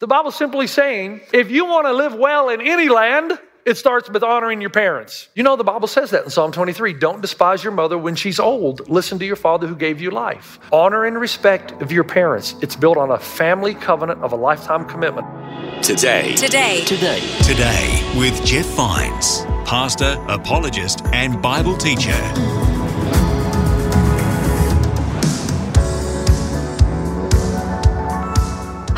The Bible's simply saying if you want to live well in any land, it starts with honoring your parents. You know, the Bible says that in Psalm 23. Don't despise your mother when she's old. Listen to your father who gave you life. Honor and respect of your parents. It's built on a family covenant of a lifetime commitment. Today. Today. Today. Today with Jeff Vines, pastor, apologist, and Bible teacher.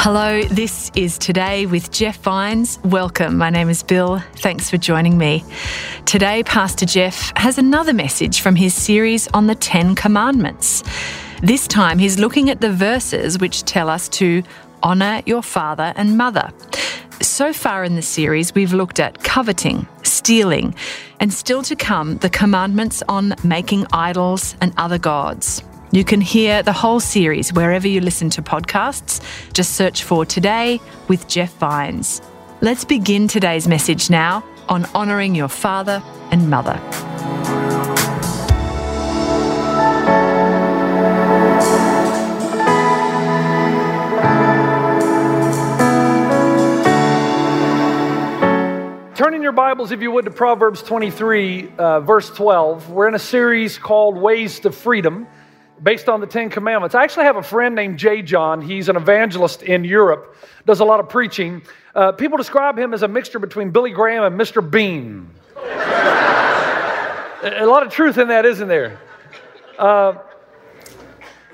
Hello, this is Today with Jeff Vines. Welcome. My name is Bill. Thanks for joining me. Today, Pastor Jeff has another message from his series on the Ten Commandments. This time, he's looking at the verses which tell us to honour your father and mother. So far in the series, we've looked at coveting, stealing, and still to come, the commandments on making idols and other gods. You can hear the whole series wherever you listen to podcasts. Just search for Today with Jeff Vines. Let's begin today's message now on honouring your father and mother. Turn in your Bibles, if you would, to Proverbs 23, uh, verse 12. We're in a series called Ways to Freedom based on the Ten Commandments. I actually have a friend named J.John. He's an evangelist in Europe, does a lot of preaching. Uh, people describe him as a mixture between Billy Graham and Mr. Bean. a lot of truth in that, isn't there? Uh,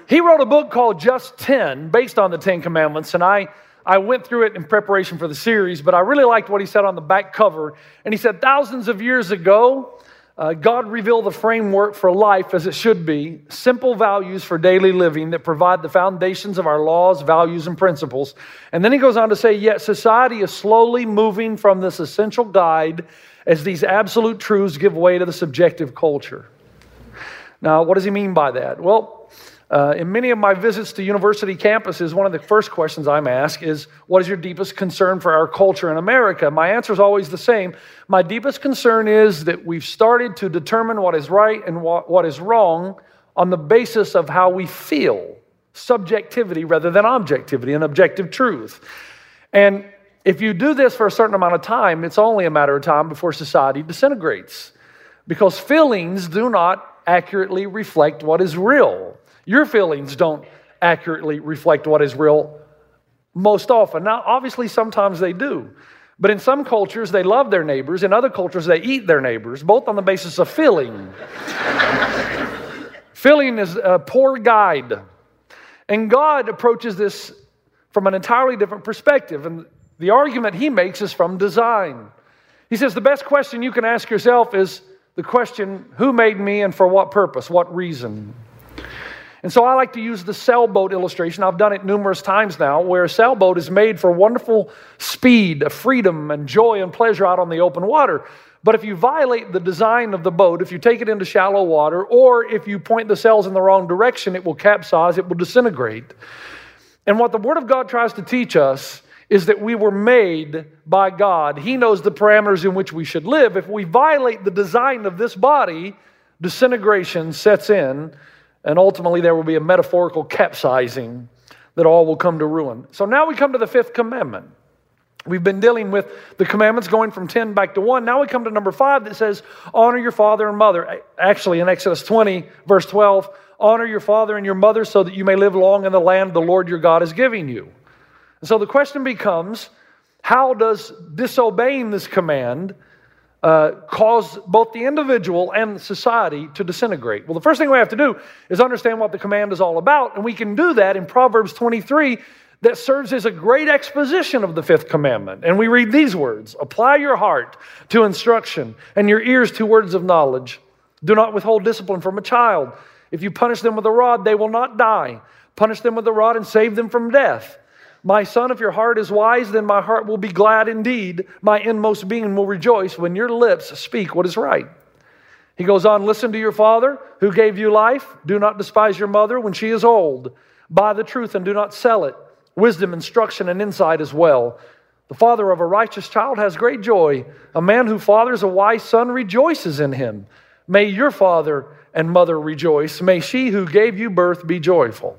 he wrote a book called Just 10 based on the Ten Commandments, and I I went through it in preparation for the series, but I really liked what he said on the back cover. And he said, thousands of years ago, uh, God revealed the framework for life as it should be simple values for daily living that provide the foundations of our laws, values, and principles. And then he goes on to say, Yet society is slowly moving from this essential guide as these absolute truths give way to the subjective culture. Now, what does he mean by that? Well, uh, in many of my visits to university campuses, one of the first questions I'm asked is, What is your deepest concern for our culture in America? My answer is always the same. My deepest concern is that we've started to determine what is right and what, what is wrong on the basis of how we feel subjectivity rather than objectivity and objective truth. And if you do this for a certain amount of time, it's only a matter of time before society disintegrates because feelings do not accurately reflect what is real. Your feelings don't accurately reflect what is real most often. Now, obviously, sometimes they do. But in some cultures, they love their neighbors. In other cultures, they eat their neighbors, both on the basis of feeling. feeling is a poor guide. And God approaches this from an entirely different perspective. And the argument he makes is from design. He says the best question you can ask yourself is the question who made me and for what purpose, what reason? And so I like to use the sailboat illustration. I've done it numerous times now, where a sailboat is made for wonderful speed, freedom, and joy and pleasure out on the open water. But if you violate the design of the boat, if you take it into shallow water, or if you point the sails in the wrong direction, it will capsize, it will disintegrate. And what the Word of God tries to teach us is that we were made by God. He knows the parameters in which we should live. If we violate the design of this body, disintegration sets in and ultimately, there will be a metaphorical capsizing that all will come to ruin. So now we come to the fifth commandment. We've been dealing with the commandments going from 10 back to 1. Now we come to number 5 that says, Honor your father and mother. Actually, in Exodus 20, verse 12, honor your father and your mother so that you may live long in the land the Lord your God is giving you. And so the question becomes, how does disobeying this command uh, cause both the individual and society to disintegrate. Well, the first thing we have to do is understand what the command is all about, and we can do that in Proverbs 23 that serves as a great exposition of the fifth commandment. And we read these words Apply your heart to instruction and your ears to words of knowledge. Do not withhold discipline from a child. If you punish them with a rod, they will not die. Punish them with a rod and save them from death. My son, if your heart is wise, then my heart will be glad indeed. My inmost being will rejoice when your lips speak what is right. He goes on, listen to your father who gave you life. Do not despise your mother when she is old. Buy the truth and do not sell it. Wisdom, instruction, and insight as well. The father of a righteous child has great joy. A man who fathers a wise son rejoices in him. May your father and mother rejoice. May she who gave you birth be joyful.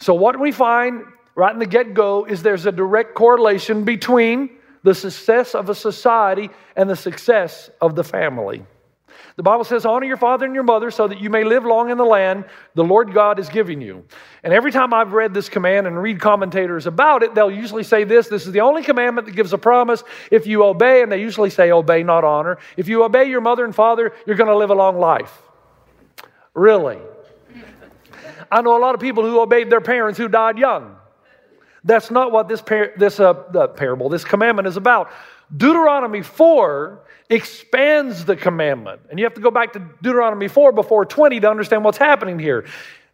So, what we find right in the get go is there's a direct correlation between the success of a society and the success of the family. The Bible says, Honor your father and your mother so that you may live long in the land the Lord God is giving you. And every time I've read this command and read commentators about it, they'll usually say this this is the only commandment that gives a promise if you obey, and they usually say obey, not honor. If you obey your mother and father, you're going to live a long life. Really? I know a lot of people who obeyed their parents who died young. That's not what this, par- this uh, parable, this commandment is about. Deuteronomy 4 expands the commandment. And you have to go back to Deuteronomy 4 before 20 to understand what's happening here.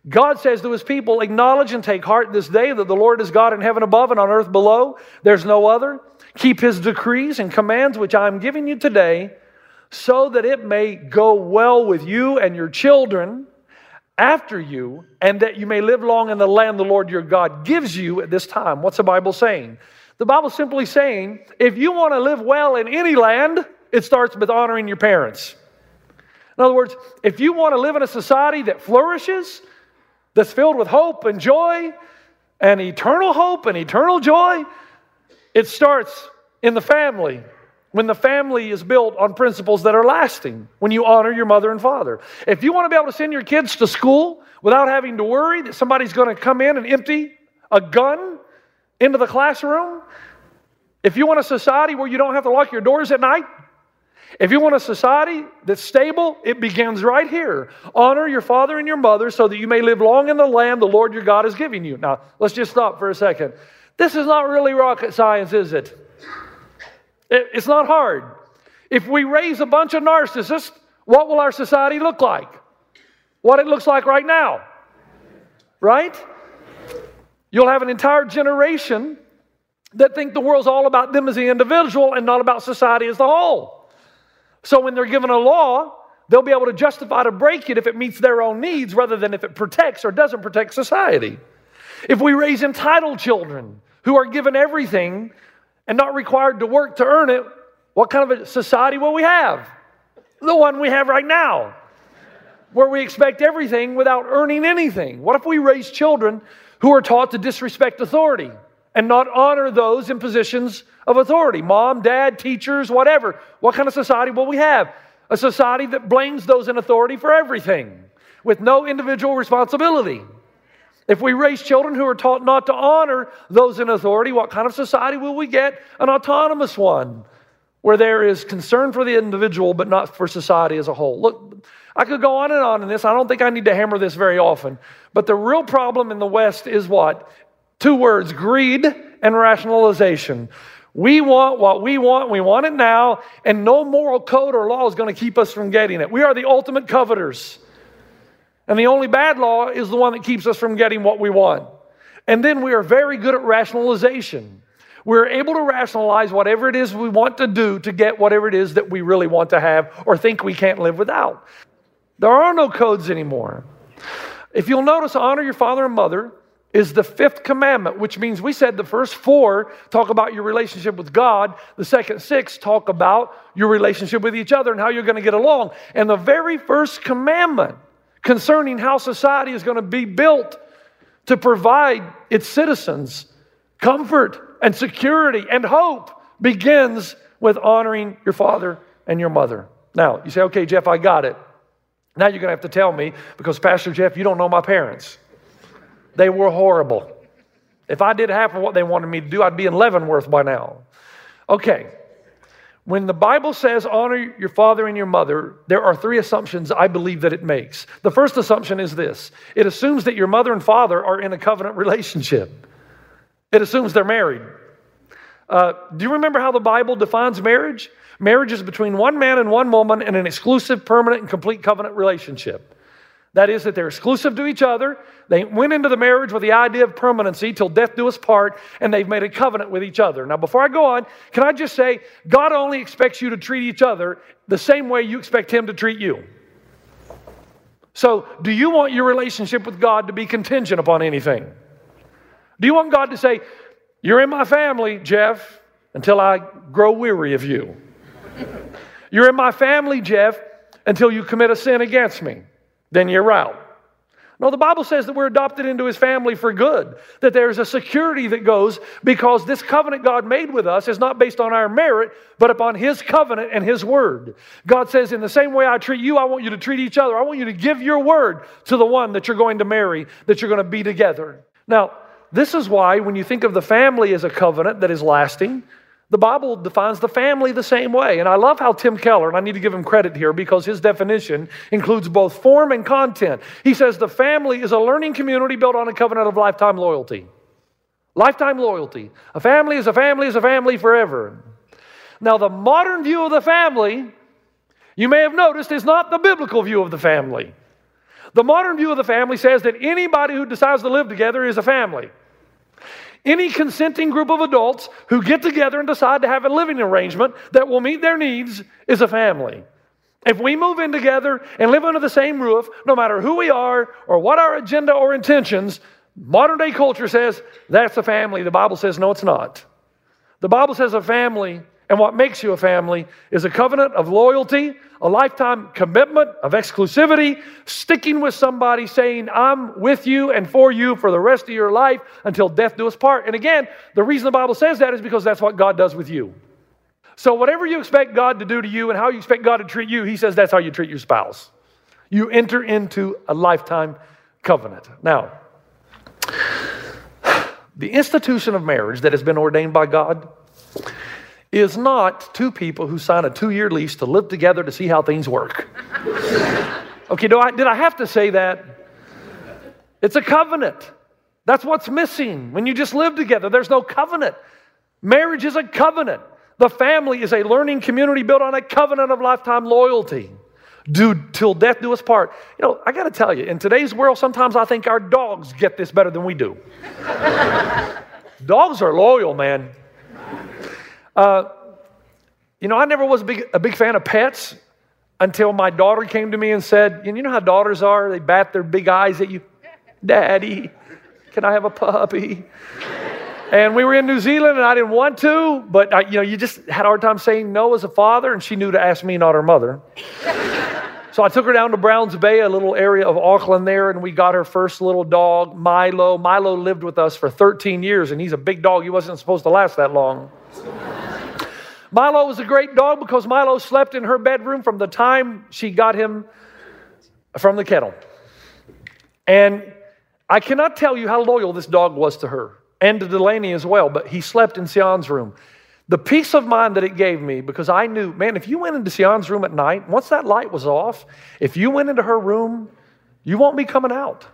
God says to his people, Acknowledge and take heart this day that the Lord is God in heaven above and on earth below. There's no other. Keep his decrees and commands which I am giving you today, so that it may go well with you and your children after you, and that you may live long in the land the Lord your God gives you at this time. What's the Bible saying? The Bible's simply saying if you want to live well in any land, it starts with honoring your parents. In other words, if you want to live in a society that flourishes, that's filled with hope and joy and eternal hope and eternal joy, it starts in the family. When the family is built on principles that are lasting, when you honor your mother and father. If you want to be able to send your kids to school without having to worry that somebody's going to come in and empty a gun into the classroom, if you want a society where you don't have to lock your doors at night, if you want a society that's stable, it begins right here. Honor your father and your mother so that you may live long in the land the Lord your God is giving you. Now, let's just stop for a second. This is not really rocket science, is it? It's not hard. If we raise a bunch of narcissists, what will our society look like? What it looks like right now. Right? You'll have an entire generation that think the world's all about them as the individual and not about society as the whole. So when they're given a law, they'll be able to justify to break it if it meets their own needs rather than if it protects or doesn't protect society. If we raise entitled children who are given everything and not required to work to earn it, what kind of a society will we have? The one we have right now, where we expect everything without earning anything. What if we raise children who are taught to disrespect authority and not honor those in positions of authority? Mom, dad, teachers, whatever. What kind of society will we have? A society that blames those in authority for everything with no individual responsibility. If we raise children who are taught not to honor those in authority, what kind of society will we get? An autonomous one where there is concern for the individual but not for society as a whole. Look, I could go on and on in this. I don't think I need to hammer this very often. But the real problem in the West is what? Two words greed and rationalization. We want what we want, we want it now, and no moral code or law is going to keep us from getting it. We are the ultimate coveters. And the only bad law is the one that keeps us from getting what we want. And then we are very good at rationalization. We're able to rationalize whatever it is we want to do to get whatever it is that we really want to have or think we can't live without. There are no codes anymore. If you'll notice, honor your father and mother is the fifth commandment, which means we said the first four talk about your relationship with God, the second six talk about your relationship with each other and how you're going to get along. And the very first commandment concerning how society is going to be built to provide its citizens comfort and security and hope begins with honoring your father and your mother. Now, you say, okay, Jeff, I got it. Now you're going to have to tell me because, Pastor Jeff, you don't know my parents. They were horrible. If I did half of what they wanted me to do, I'd be in Leavenworth by now. Okay, when the Bible says honor your father and your mother, there are three assumptions I believe that it makes. The first assumption is this it assumes that your mother and father are in a covenant relationship, it assumes they're married. Uh, do you remember how the Bible defines marriage? Marriage is between one man and one woman in an exclusive, permanent, and complete covenant relationship. That is, that they're exclusive to each other. They went into the marriage with the idea of permanency till death do us part, and they've made a covenant with each other. Now, before I go on, can I just say, God only expects you to treat each other the same way you expect Him to treat you. So, do you want your relationship with God to be contingent upon anything? Do you want God to say, You're in my family, Jeff, until I grow weary of you? You're in my family, Jeff, until you commit a sin against me. Then you're out. No, the Bible says that we're adopted into his family for good, that there's a security that goes because this covenant God made with us is not based on our merit, but upon his covenant and his word. God says, in the same way I treat you, I want you to treat each other. I want you to give your word to the one that you're going to marry, that you're going to be together. Now, this is why when you think of the family as a covenant that is lasting, the Bible defines the family the same way. And I love how Tim Keller, and I need to give him credit here because his definition includes both form and content. He says the family is a learning community built on a covenant of lifetime loyalty. Lifetime loyalty. A family is a family is a family forever. Now, the modern view of the family, you may have noticed, is not the biblical view of the family. The modern view of the family says that anybody who decides to live together is a family. Any consenting group of adults who get together and decide to have a living arrangement that will meet their needs is a family. If we move in together and live under the same roof, no matter who we are or what our agenda or intentions, modern day culture says that's a family. The Bible says no, it's not. The Bible says a family and what makes you a family is a covenant of loyalty, a lifetime commitment of exclusivity, sticking with somebody saying, I'm with you and for you for the rest of your life until death do us part. And again, the reason the Bible says that is because that's what God does with you. So, whatever you expect God to do to you and how you expect God to treat you, He says that's how you treat your spouse. You enter into a lifetime covenant. Now, the institution of marriage that has been ordained by God is not two people who sign a two year lease to live together to see how things work. okay, do I, did I have to say that? It's a covenant. That's what's missing. When you just live together, there's no covenant. Marriage is a covenant. The family is a learning community built on a covenant of lifetime loyalty. Do till death do us part. You know, I got to tell you, in today's world, sometimes I think our dogs get this better than we do. dogs are loyal, man. Uh, you know, I never was a big, a big fan of pets until my daughter came to me and said, You know how daughters are? They bat their big eyes at you. Daddy, can I have a puppy? And we were in New Zealand, and I didn't want to, but I, you know, you just had a hard time saying no as a father, and she knew to ask me, not her mother. so I took her down to Browns Bay, a little area of Auckland there, and we got her first little dog, Milo. Milo lived with us for 13 years, and he's a big dog. He wasn't supposed to last that long. Milo was a great dog because Milo slept in her bedroom from the time she got him from the kennel. And I cannot tell you how loyal this dog was to her and to Delaney as well, but he slept in Sion's room. The peace of mind that it gave me, because I knew, man, if you went into Sion's room at night, once that light was off, if you went into her room, you won't be coming out.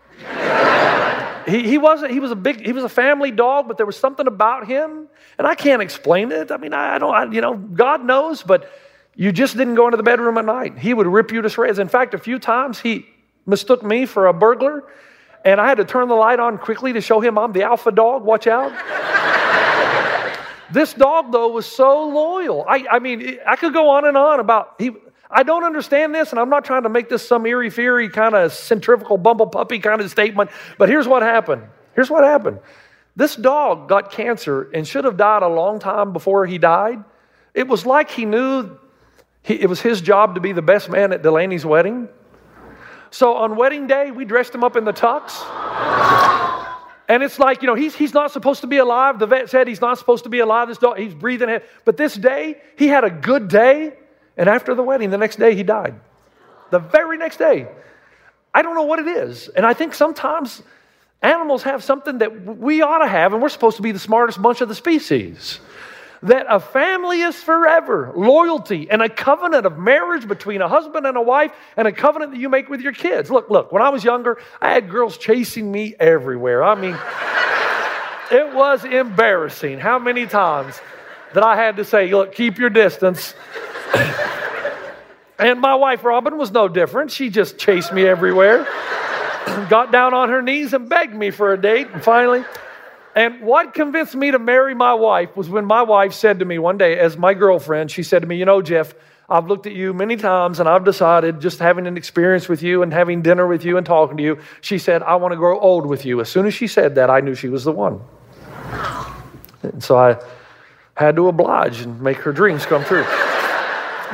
He, he wasn't, he was a big, he was a family dog, but there was something about him, and I can't explain it. I mean, I, I don't, I, you know, God knows, but you just didn't go into the bedroom at night. He would rip you to shreds. In fact, a few times he mistook me for a burglar, and I had to turn the light on quickly to show him I'm the alpha dog. Watch out. this dog, though, was so loyal. I, I mean, I could go on and on about he. I don't understand this, and I'm not trying to make this some eerie, fairy kind of centrifugal bumble puppy kind of statement, but here's what happened. Here's what happened. This dog got cancer and should have died a long time before he died. It was like he knew he, it was his job to be the best man at Delaney's wedding. So on wedding day, we dressed him up in the tux. And it's like, you know, he's, he's not supposed to be alive. The vet said he's not supposed to be alive. This dog, he's breathing. But this day, he had a good day. And after the wedding, the next day, he died. The very next day. I don't know what it is. And I think sometimes animals have something that we ought to have, and we're supposed to be the smartest bunch of the species. That a family is forever, loyalty, and a covenant of marriage between a husband and a wife, and a covenant that you make with your kids. Look, look, when I was younger, I had girls chasing me everywhere. I mean, it was embarrassing how many times that I had to say, look, keep your distance. And my wife, Robin, was no different. She just chased me everywhere, got down on her knees and begged me for a date. And finally, and what convinced me to marry my wife was when my wife said to me one day, as my girlfriend, she said to me, You know, Jeff, I've looked at you many times and I've decided just having an experience with you and having dinner with you and talking to you, she said, I want to grow old with you. As soon as she said that, I knew she was the one. And so I had to oblige and make her dreams come true.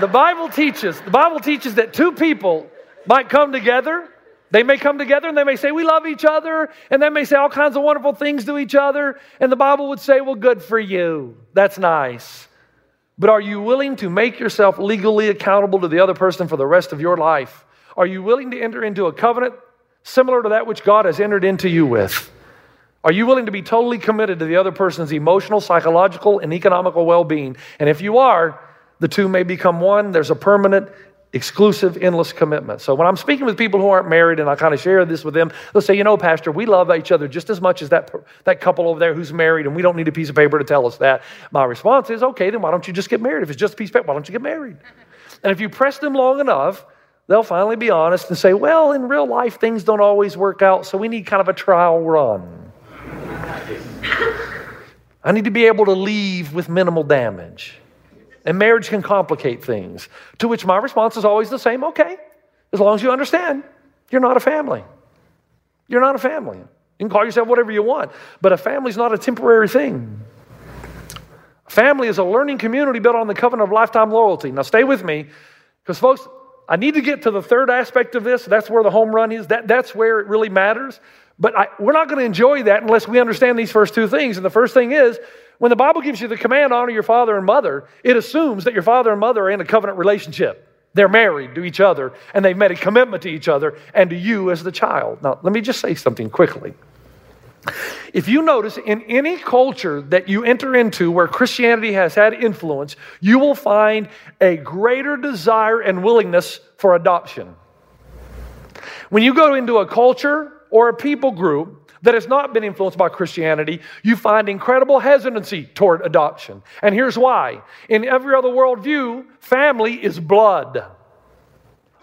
The Bible teaches, the Bible teaches that two people might come together. They may come together and they may say, We love each other. And they may say all kinds of wonderful things to each other. And the Bible would say, Well, good for you. That's nice. But are you willing to make yourself legally accountable to the other person for the rest of your life? Are you willing to enter into a covenant similar to that which God has entered into you with? Are you willing to be totally committed to the other person's emotional, psychological, and economical well being? And if you are, the two may become one. There's a permanent exclusive, endless commitment. So when I'm speaking with people who aren't married and I kind of share this with them, they'll say, you know, Pastor, we love each other just as much as that, that couple over there who's married, and we don't need a piece of paper to tell us that. My response is, okay, then why don't you just get married? If it's just a piece of paper, why don't you get married? And if you press them long enough, they'll finally be honest and say, well, in real life, things don't always work out, so we need kind of a trial run. I need to be able to leave with minimal damage. And marriage can complicate things. To which my response is always the same okay, as long as you understand, you're not a family. You're not a family. You can call yourself whatever you want, but a family is not a temporary thing. A family is a learning community built on the covenant of lifetime loyalty. Now, stay with me, because, folks, I need to get to the third aspect of this. That's where the home run is. That, that's where it really matters. But I, we're not going to enjoy that unless we understand these first two things. And the first thing is when the Bible gives you the command, honor your father and mother, it assumes that your father and mother are in a covenant relationship. They're married to each other and they've made a commitment to each other and to you as the child. Now, let me just say something quickly. If you notice in any culture that you enter into where Christianity has had influence, you will find a greater desire and willingness for adoption. When you go into a culture or a people group that has not been influenced by Christianity, you find incredible hesitancy toward adoption. And here's why. In every other worldview, family is blood.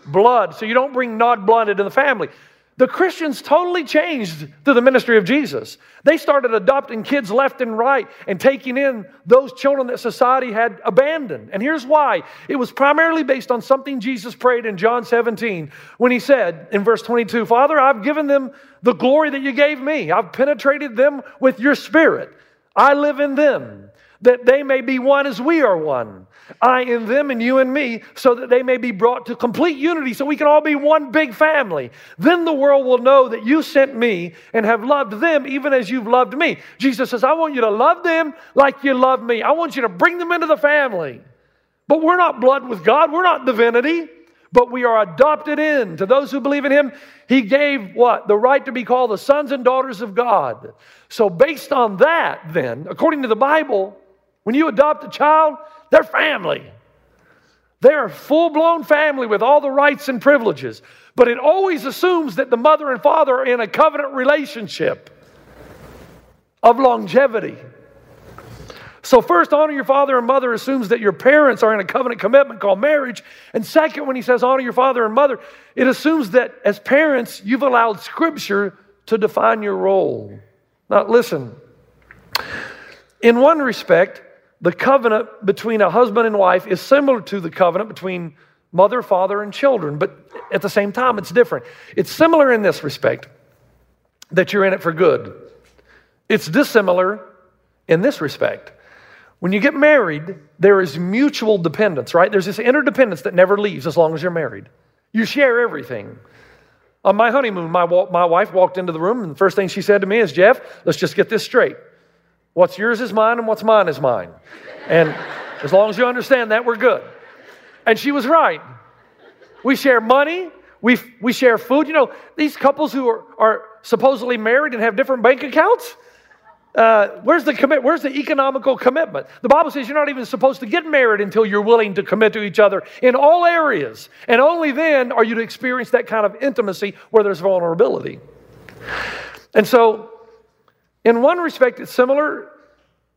Blood. So you don't bring not blood into the family. The Christians totally changed through the ministry of Jesus. They started adopting kids left and right and taking in those children that society had abandoned. And here's why it was primarily based on something Jesus prayed in John 17 when he said in verse 22 Father, I've given them the glory that you gave me, I've penetrated them with your spirit. I live in them, that they may be one as we are one. I in them and you in me, so that they may be brought to complete unity, so we can all be one big family. Then the world will know that you sent me and have loved them even as you've loved me. Jesus says, I want you to love them like you love me. I want you to bring them into the family. But we're not blood with God, we're not divinity, but we are adopted in. To those who believe in Him, He gave what? The right to be called the sons and daughters of God. So, based on that, then, according to the Bible, when you adopt a child, they're family. They're a full blown family with all the rights and privileges. But it always assumes that the mother and father are in a covenant relationship of longevity. So, first, honor your father and mother assumes that your parents are in a covenant commitment called marriage. And second, when he says honor your father and mother, it assumes that as parents, you've allowed Scripture to define your role. Now, listen, in one respect, the covenant between a husband and wife is similar to the covenant between mother, father, and children, but at the same time, it's different. It's similar in this respect that you're in it for good. It's dissimilar in this respect. When you get married, there is mutual dependence, right? There's this interdependence that never leaves as long as you're married. You share everything. On my honeymoon, my, my wife walked into the room, and the first thing she said to me is, Jeff, let's just get this straight. What's yours is mine, and what's mine is mine. And as long as you understand that, we're good. And she was right. We share money, we, we share food. You know, these couples who are, are supposedly married and have different bank accounts, uh, where's the commit? Where's the economical commitment? The Bible says you're not even supposed to get married until you're willing to commit to each other in all areas, and only then are you to experience that kind of intimacy where there's vulnerability. And so, in one respect, it's similar.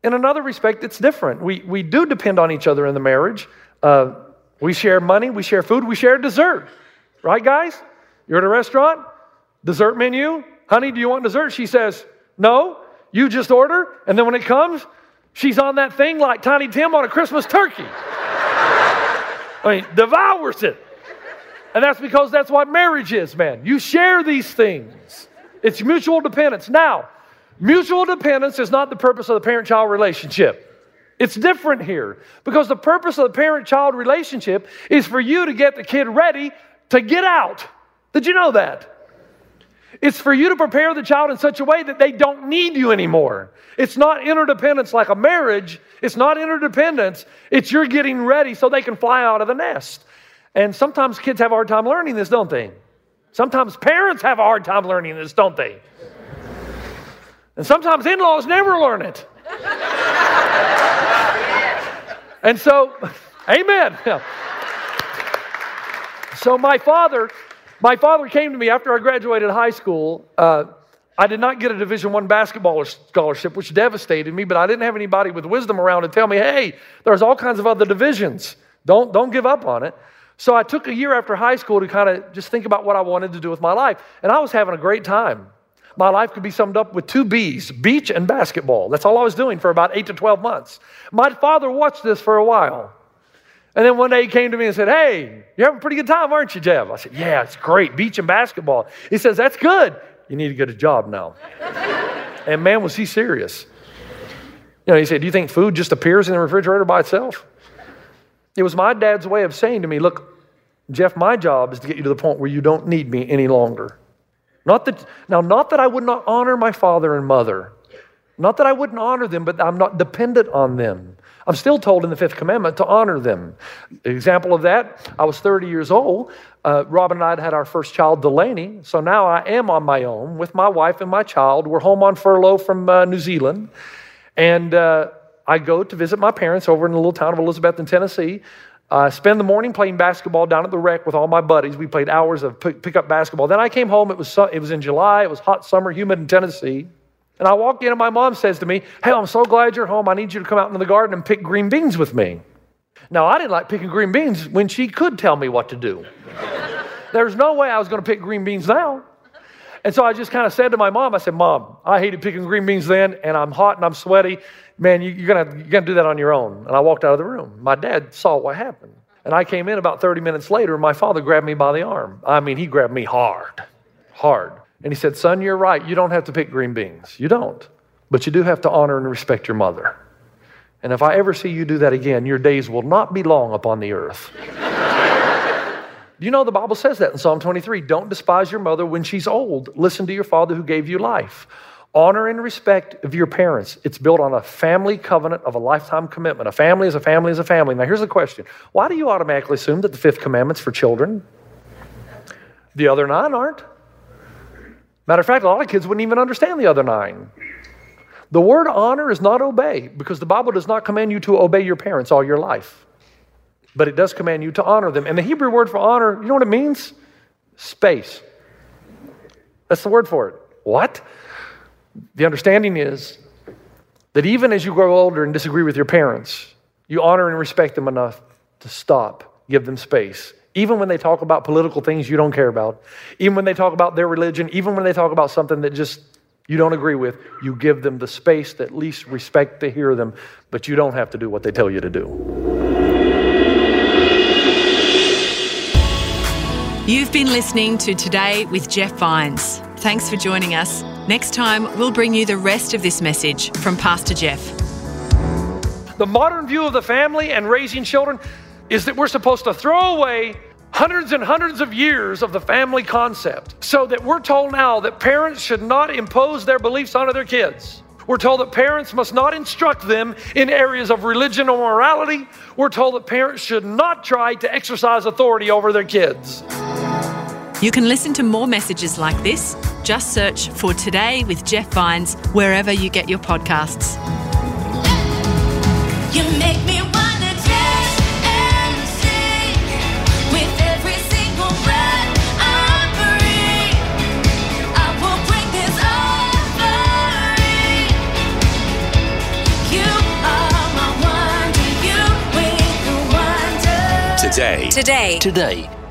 In another respect, it's different. We, we do depend on each other in the marriage. Uh, We share money, we share food, we share dessert. Right, guys? You're at a restaurant, dessert menu. Honey, do you want dessert? She says, No. You just order, and then when it comes, she's on that thing like Tiny Tim on a Christmas turkey. I mean, devours it. And that's because that's what marriage is, man. You share these things, it's mutual dependence. Now, mutual dependence is not the purpose of the parent child relationship. It's different here because the purpose of the parent child relationship is for you to get the kid ready to get out. Did you know that? It's for you to prepare the child in such a way that they don't need you anymore. It's not interdependence like a marriage. It's not interdependence. It's you're getting ready so they can fly out of the nest. And sometimes kids have a hard time learning this, don't they? Sometimes parents have a hard time learning this, don't they? And sometimes in laws never learn it. and so, amen. So my father, my father came to me after I graduated high school. Uh, I did not get a Division One basketball scholarship, which devastated me. But I didn't have anybody with wisdom around to tell me, "Hey, there's all kinds of other divisions. Don't don't give up on it." So I took a year after high school to kind of just think about what I wanted to do with my life, and I was having a great time. My life could be summed up with two B's beach and basketball. That's all I was doing for about eight to 12 months. My father watched this for a while. And then one day he came to me and said, Hey, you're having a pretty good time, aren't you, Jeff? I said, Yeah, it's great. Beach and basketball. He says, That's good. You need to get a job now. and man, was he serious. You know, he said, Do you think food just appears in the refrigerator by itself? It was my dad's way of saying to me, Look, Jeff, my job is to get you to the point where you don't need me any longer. Not that, now, not that I would not honor my father and mother, not that I wouldn't honor them, but I'm not dependent on them. I'm still told in the fifth commandment to honor them. Example of that, I was 30 years old. Uh, Robin and I had had our first child, Delaney. So now I am on my own with my wife and my child. We're home on furlough from uh, New Zealand. And uh, I go to visit my parents over in the little town of Elizabethton Tennessee. I spend the morning playing basketball down at the rec with all my buddies. We played hours of pick up basketball. Then I came home. It was, it was in July. It was hot summer, humid in Tennessee. And I walk in, and my mom says to me, Hey, I'm so glad you're home. I need you to come out into the garden and pick green beans with me. Now, I didn't like picking green beans when she could tell me what to do. There's no way I was going to pick green beans now. And so I just kind of said to my mom, I said, Mom, I hated picking green beans then, and I'm hot and I'm sweaty. Man, you, are going you're gonna do that on your own. And I walked out of the room. My dad saw what happened. And I came in about 30 minutes later, and my father grabbed me by the arm. I mean, he grabbed me hard, hard. And he said, Son, you're right. You don't have to pick green beans. You don't. But you do have to honor and respect your mother. And if I ever see you do that again, your days will not be long upon the earth. do you know the Bible says that in Psalm 23? Don't despise your mother when she's old. Listen to your father who gave you life. Honor and respect of your parents. It's built on a family covenant of a lifetime commitment. A family is a family is a family. Now, here's the question Why do you automatically assume that the fifth commandment's for children? The other nine aren't. Matter of fact, a lot of kids wouldn't even understand the other nine. The word honor is not obey because the Bible does not command you to obey your parents all your life, but it does command you to honor them. And the Hebrew word for honor, you know what it means? Space. That's the word for it. What? The understanding is that even as you grow older and disagree with your parents, you honor and respect them enough to stop, give them space, even when they talk about political things you don't care about, even when they talk about their religion, even when they talk about something that just you don't agree with, you give them the space to at least respect to hear them, but you don't have to do what they tell you to do. You've been listening to Today with Jeff Vines. Thanks for joining us. Next time, we'll bring you the rest of this message from Pastor Jeff. The modern view of the family and raising children is that we're supposed to throw away hundreds and hundreds of years of the family concept so that we're told now that parents should not impose their beliefs onto their kids. We're told that parents must not instruct them in areas of religion or morality. We're told that parents should not try to exercise authority over their kids. You can listen to more messages like this. Just search for Today with Jeff Vines wherever you get your podcasts. You make me want to taste and sink. With every single red I will bring this over. You are my wonder, you we wonder. Today. Today. Today.